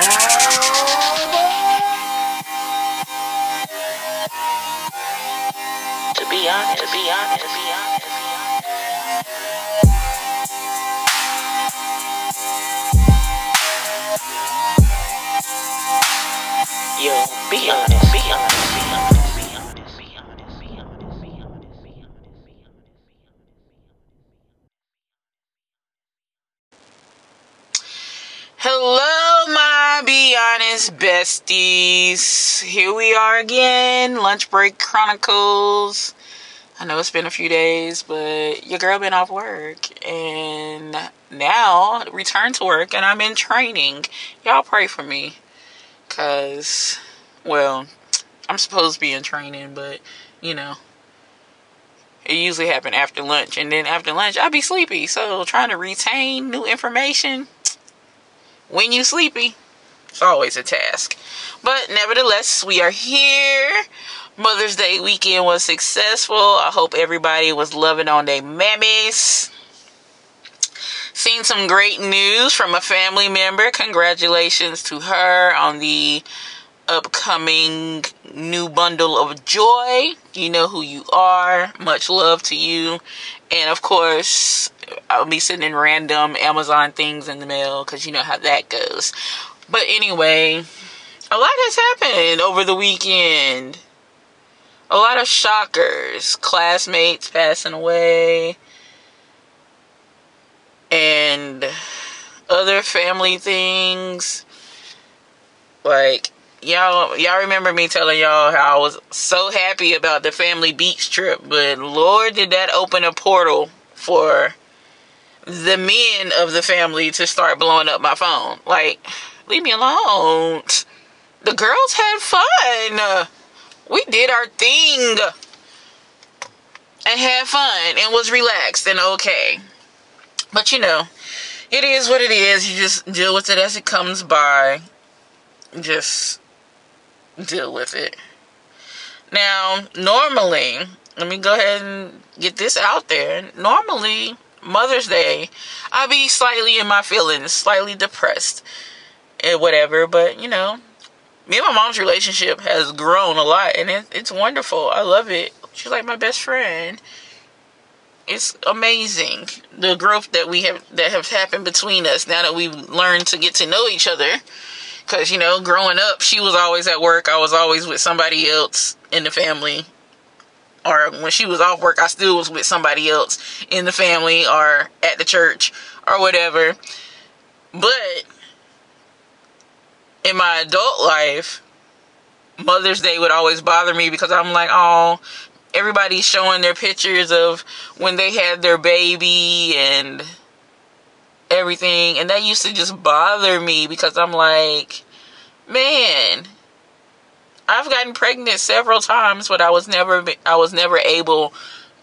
To be honest, to be honest, to be honest. Yo, be honest, Be besties. Here we are again, Lunch Break Chronicles. I know it's been a few days, but your girl been off work and now return to work and I'm in training. Y'all pray for me. Cause, well, I'm supposed to be in training, but you know, it usually happen after lunch and then after lunch I be sleepy. So trying to retain new information when you sleepy, it's always a task. But nevertheless, we are here. Mother's Day weekend was successful. I hope everybody was loving on their mammies. Seen some great news from a family member. Congratulations to her on the upcoming new bundle of joy. You know who you are. Much love to you. And of course, I'll be sending random Amazon things in the mail because you know how that goes. But anyway, a lot has happened over the weekend. A lot of shockers. Classmates passing away. And other family things. Like, y'all y'all remember me telling y'all how I was so happy about the family beach trip, but Lord did that open a portal for the men of the family to start blowing up my phone. Like, leave me alone. The girls had fun. We did our thing and had fun and was relaxed and okay. But you know, it is what it is. You just deal with it as it comes by. Just deal with it. Now, normally, let me go ahead and get this out there. Normally, Mother's Day, I'll be slightly in my feelings, slightly depressed, and whatever. But you know, me and my mom's relationship has grown a lot, and it, it's wonderful. I love it. She's like my best friend. It's amazing the growth that we have that have happened between us now that we've learned to get to know each other. Cause you know, growing up, she was always at work. I was always with somebody else in the family or when she was off work, I still was with somebody else in the family or at the church or whatever. But in my adult life, Mother's Day would always bother me because I'm like, oh, everybody's showing their pictures of when they had their baby and everything. And that used to just bother me because I'm like, man, I've gotten pregnant several times, but I was never I was never able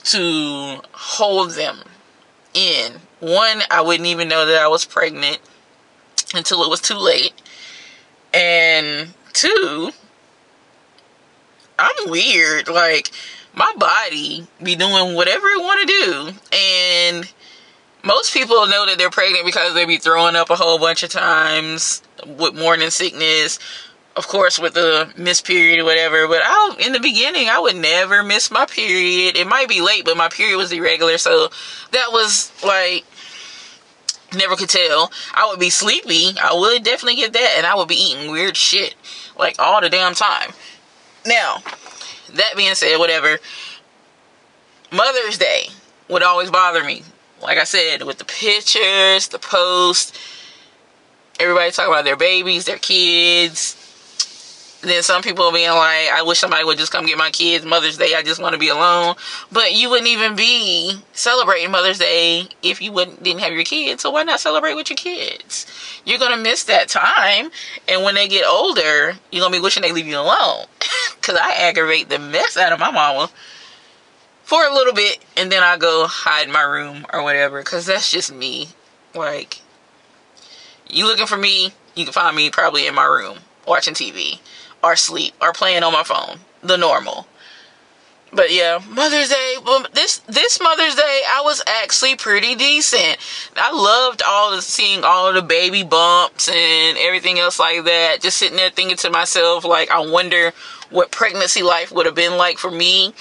to hold them in. One, I wouldn't even know that I was pregnant until it was too late. And two, I'm weird. Like my body be doing whatever it want to do. And most people know that they're pregnant because they be throwing up a whole bunch of times with morning sickness of course with the miss period or whatever. But I in the beginning I would never miss my period. It might be late but my period was irregular. So that was like never could tell. I would be sleepy. I would definitely get that and I would be eating weird shit like all the damn time. Now that being said whatever Mother's Day would always bother me. Like I said with the pictures the posts everybody talking about their babies their kids then some people being like, I wish somebody would just come get my kids Mother's Day. I just want to be alone. But you wouldn't even be celebrating Mother's Day if you wouldn't didn't have your kids. So why not celebrate with your kids? You're gonna miss that time, and when they get older, you're gonna be wishing they leave you alone. Cause I aggravate the mess out of my mama for a little bit, and then I go hide in my room or whatever. Cause that's just me. Like, you looking for me? You can find me probably in my room watching TV or sleep or playing on my phone. The normal. but yeah, Mother's Day. Well, this this Mother's Day, I was actually pretty decent. I loved all the seeing all the baby bumps and everything else like that. Just sitting there thinking to myself, like, I wonder what pregnancy life would have been like for me.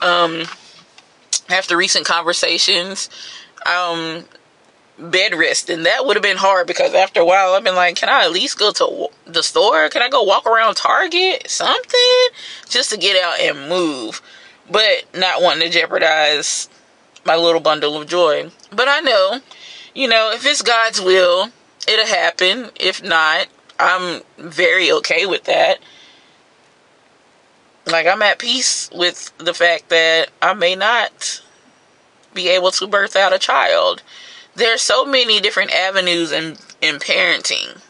Um, after recent conversations, um, bed rest, and that would have been hard because after a while, I've been like, can I at least go to the store? Can I go walk around Target? Something just to get out and move but not wanting to jeopardize my little bundle of joy. But I know, you know, if it's God's will, it'll happen. If not, I'm very okay with that. Like, I'm at peace with the fact that I may not be able to birth out a child. There are so many different avenues in, in parenting.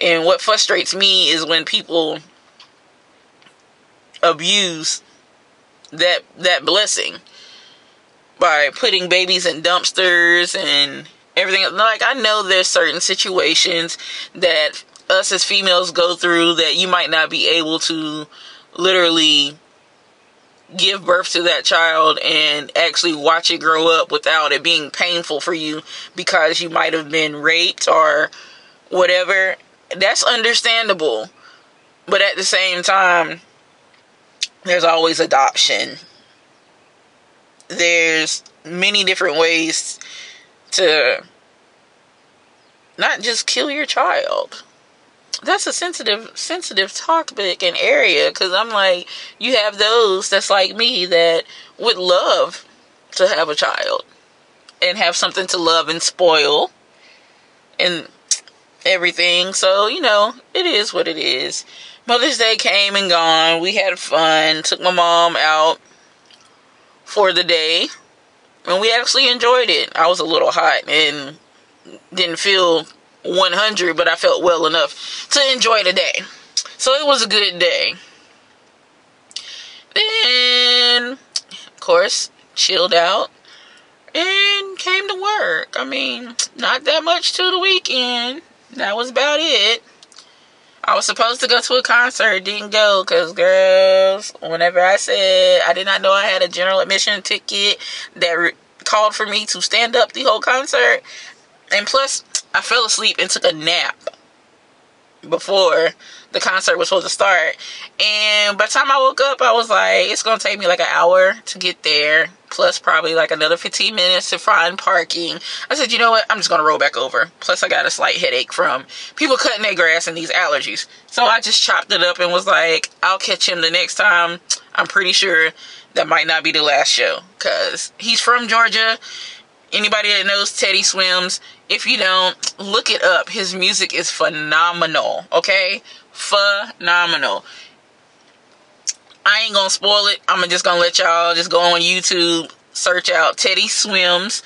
And what frustrates me is when people abuse that that blessing by putting babies in dumpsters and everything like I know there's certain situations that us as females go through that you might not be able to literally give birth to that child and actually watch it grow up without it being painful for you because you might have been raped or whatever that's understandable but at the same time there's always adoption. There's many different ways to not just kill your child. That's a sensitive sensitive topic and area cuz I'm like you have those that's like me that would love to have a child and have something to love and spoil and everything. So, you know, it is what it is. Mother's Day came and gone. We had fun. Took my mom out for the day. And we actually enjoyed it. I was a little hot and didn't feel 100, but I felt well enough to enjoy the day. So it was a good day. Then, of course, chilled out and came to work. I mean, not that much to the weekend. That was about it. I was supposed to go to a concert, didn't go because girls, whenever I said I did not know I had a general admission ticket that re- called for me to stand up the whole concert, and plus I fell asleep and took a nap before the concert was supposed to start. And by the time I woke up, I was like, it's gonna take me like an hour to get there, plus probably like another 15 minutes to find parking. I said, you know what? I'm just gonna roll back over. Plus, I got a slight headache from people cutting their grass and these allergies. So I just chopped it up and was like, I'll catch him the next time. I'm pretty sure that might not be the last show because he's from Georgia. Anybody that knows Teddy Swims, if you don't, look it up. His music is phenomenal, okay? Phenomenal. I ain't gonna spoil it. I'm just gonna let y'all just go on YouTube, search out Teddy Swims,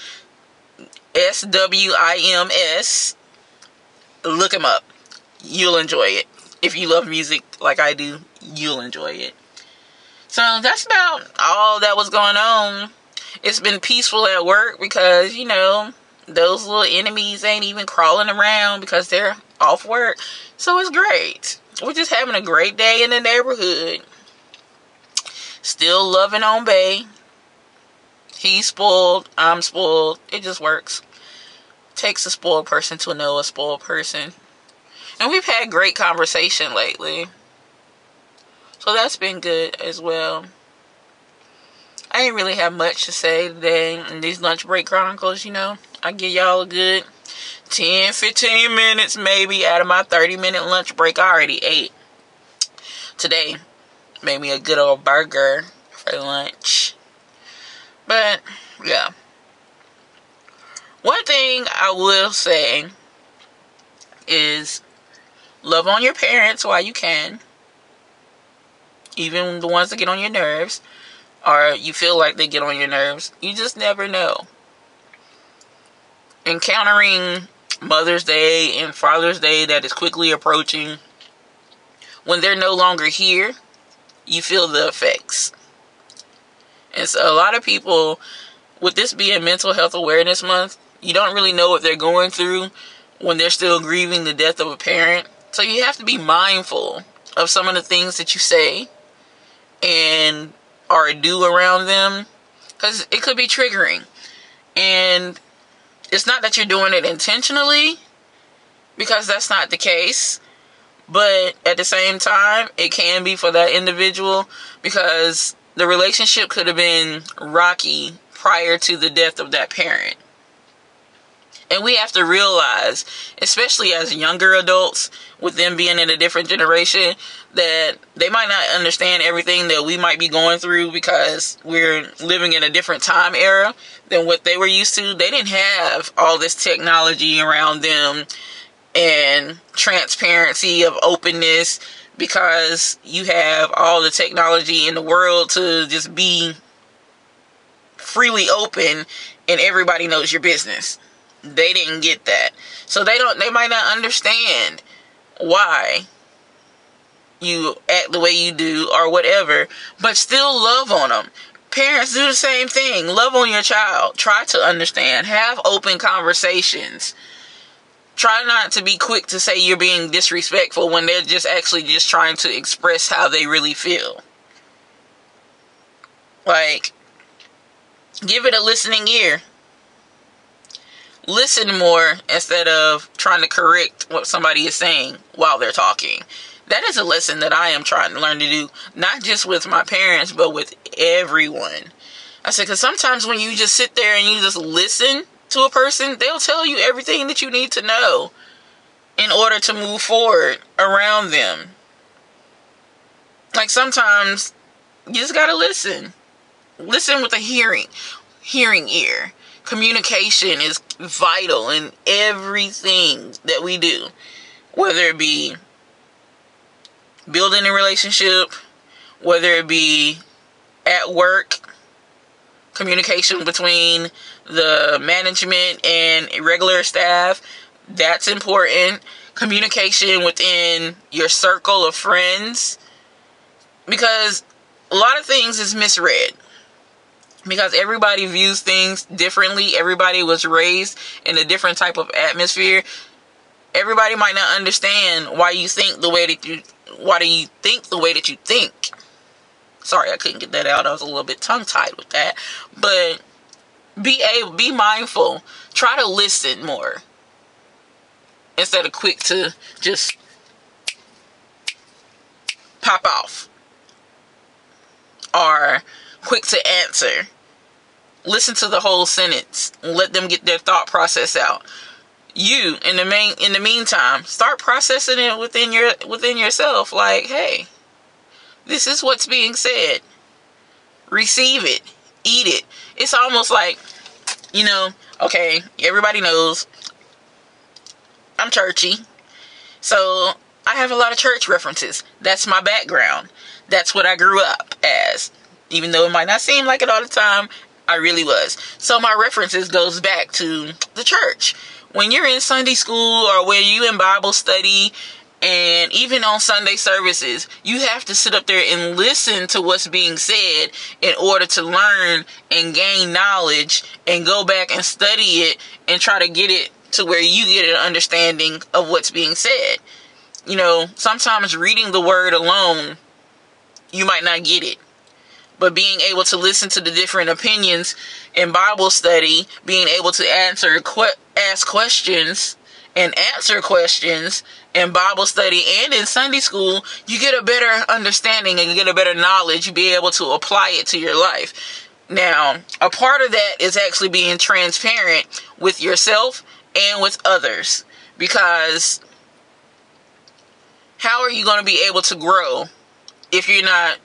S W I M S. Look him up. You'll enjoy it. If you love music like I do, you'll enjoy it. So that's about all that was going on. It's been peaceful at work because, you know, those little enemies ain't even crawling around because they're off work. So it's great. We're just having a great day in the neighborhood. Still loving on Bay. He's spoiled. I'm spoiled. It just works. Takes a spoiled person to know a spoiled person. And we've had great conversation lately. So that's been good as well. I ain't really have much to say today in these lunch break chronicles, you know. I give y'all a good 10, 15 minutes maybe out of my 30 minute lunch break. I already ate today. Made me a good old burger for lunch. But, yeah. One thing I will say is love on your parents while you can. Even the ones that get on your nerves or you feel like they get on your nerves. You just never know. Encountering Mother's Day and Father's Day that is quickly approaching, when they're no longer here, you feel the effects. And so a lot of people, with this being Mental Health Awareness Month, you don't really know what they're going through when they're still grieving the death of a parent. So you have to be mindful of some of the things that you say and or do around them because it could be triggering. And it's not that you're doing it intentionally because that's not the case. But at the same time, it can be for that individual because the relationship could have been rocky prior to the death of that parent. And we have to realize, especially as younger adults, with them being in a different generation, that they might not understand everything that we might be going through because we're living in a different time era than what they were used to. They didn't have all this technology around them and transparency of openness because you have all the technology in the world to just be freely open and everybody knows your business. They didn't get that. So they don't they might not understand why you act the way you do or whatever, but still love on them. Parents do the same thing. Love on your child. Try to understand. Have open conversations. Try not to be quick to say you're being disrespectful when they're just actually just trying to express how they really feel. Like, give it a listening ear listen more instead of trying to correct what somebody is saying while they're talking. That is a lesson that I am trying to learn to do, not just with my parents, but with everyone. I said, because sometimes when you just sit there and you just listen to a person, they'll tell you everything that you need to know in order to move forward around them. Like sometimes you just gotta listen. Listen with a hearing, hearing ear communication is vital in everything that we do, whether it be building a relationship, whether it be at work, communication between the management and regular staff, that's important. Communication within your circle of friends, because a lot of things is misread because everybody views things differently. Everybody was raised in a different type of atmosphere. Everybody might not understand why you think the way that you why do you think the way that you think. Sorry, I couldn't get that out. I was a little bit tongue tied with that. But be able be mindful. Try to listen more. Instead of quick to just pop off. Or quick to answer. Listen to the whole sentence. Let them get their thought process out. You in the main in the meantime, start processing it within your within yourself like, hey, this is what's being said. Receive it. Eat it. It's almost like, you know, okay, everybody knows I'm churchy. So I have a lot of church references. That's my background. That's what I grew up as even though it might not seem like it all the time i really was. So my references goes back to the church. When you're in sunday school or when you in bible study and even on sunday services you have to sit up there and listen to what's being said in order to learn and gain knowledge and go back and study it and try to get it to where you get an understanding of what's being said. You know sometimes reading the word alone you might not get it but being able to listen to the different opinions in Bible study, being able to answer, que- ask questions and answer questions in Bible study and in Sunday school, you get a better understanding and you get a better knowledge. You be able to apply it to your life. Now, a part of that is actually being transparent with yourself and with others because how are you going to be able to grow if you're not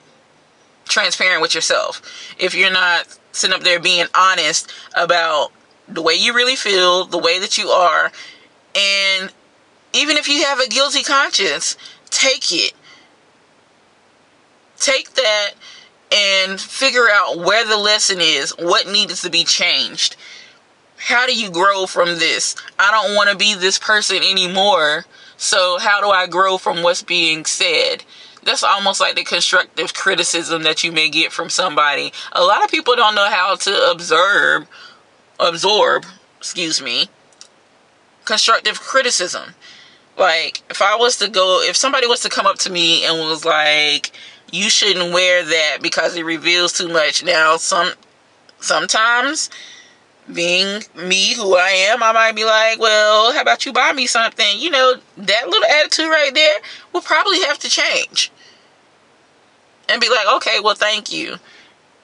transparent with yourself. If you're not sitting up there being honest about the way you really feel, the way that you are, and even if you have a guilty conscience, take it. Take that and figure out where the lesson is, what needs to be changed. How do you grow from this? I don't want to be this person anymore. So, how do I grow from what's being said? That's almost like the constructive criticism that you may get from somebody. A lot of people don't know how to observe, absorb, excuse me, constructive criticism. Like, if I was to go, if somebody was to come up to me and was like, you shouldn't wear that because it reveals too much. Now, some, sometimes, being me who I am, I might be like, well, how about you buy me something? You know, that little attitude right there will probably have to change. And be like, okay, well, thank you.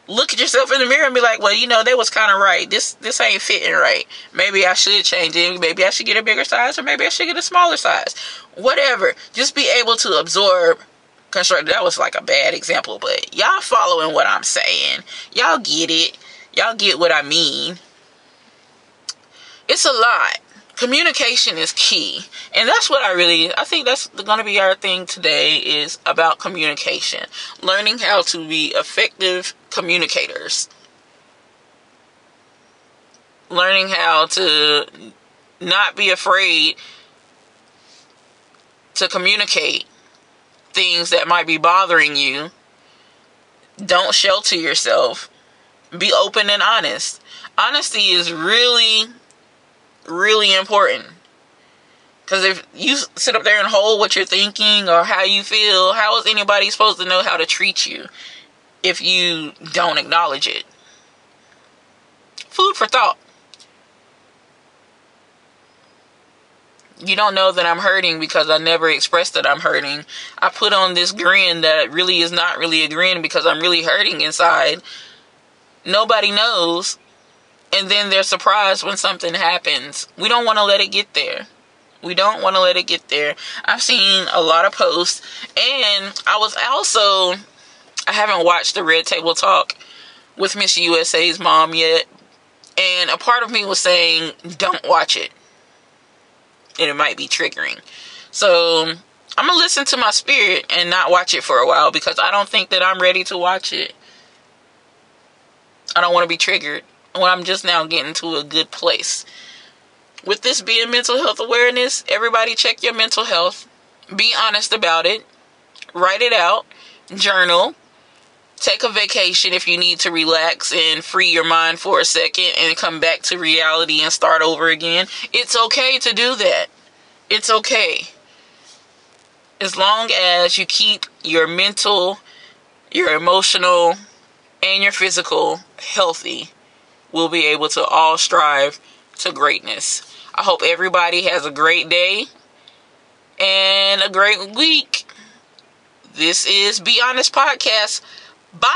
Look at yourself in the mirror and be like, well, you know, that was kind of right. This this ain't fitting right. Maybe I should change it. Maybe I should get a bigger size, or maybe I should get a smaller size. Whatever. Just be able to absorb construct. That was like a bad example, but y'all following what I'm saying. Y'all get it. Y'all get what I mean it's a lot. Communication is key. And that's what I really I think that's going to be our thing today is about communication. Learning how to be effective communicators. Learning how to not be afraid to communicate things that might be bothering you. Don't shelter yourself. Be open and honest. Honesty is really really important. Because if you sit up there and hold what you're thinking or how you feel, how is anybody supposed to know how to treat you if you don't acknowledge it? Food for thought. You don't know that I'm hurting because I never expressed that I'm hurting. I put on this grin that really is not really a grin because I'm really hurting inside. Nobody knows and then they're surprised when something happens. We don't want to let it get there. We don't want to let it get there. I've seen a lot of posts, and I was also, I haven't watched the Red Table Talk with Miss USA's mom yet, and a part of me was saying, don't watch it. And it might be triggering. So I'm gonna listen to my spirit and not watch it for a while because I don't think that I'm ready to watch it. I don't want to be triggered when I'm just now getting to a good place. With this being mental health awareness, everybody check your mental health. Be honest about it. Write it out. Journal. Take a vacation if you need to relax and free your mind for a second and come back to reality and start over again. It's okay to do that. It's okay. As long as you keep your mental, your emotional, and your physical healthy we'll be able to all strive to greatness. I hope everybody has a great day and a great week. This is Be Honest Podcast. Bye.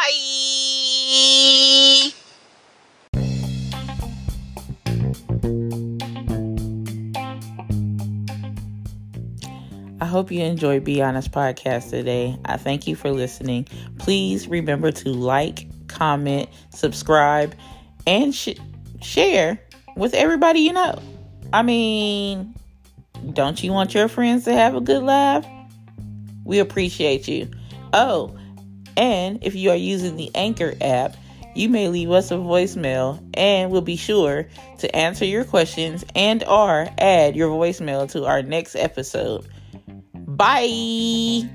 I hope you enjoyed Be Honest Podcast today. I thank you for listening. Please remember to like, comment, subscribe, and sh- share with everybody you know. I mean, don't you want your friends to have a good laugh? We appreciate you. Oh, and if you are using the Anchor app, you may leave us a voicemail and we'll be sure to answer your questions and or add your voicemail to our next episode. Bye.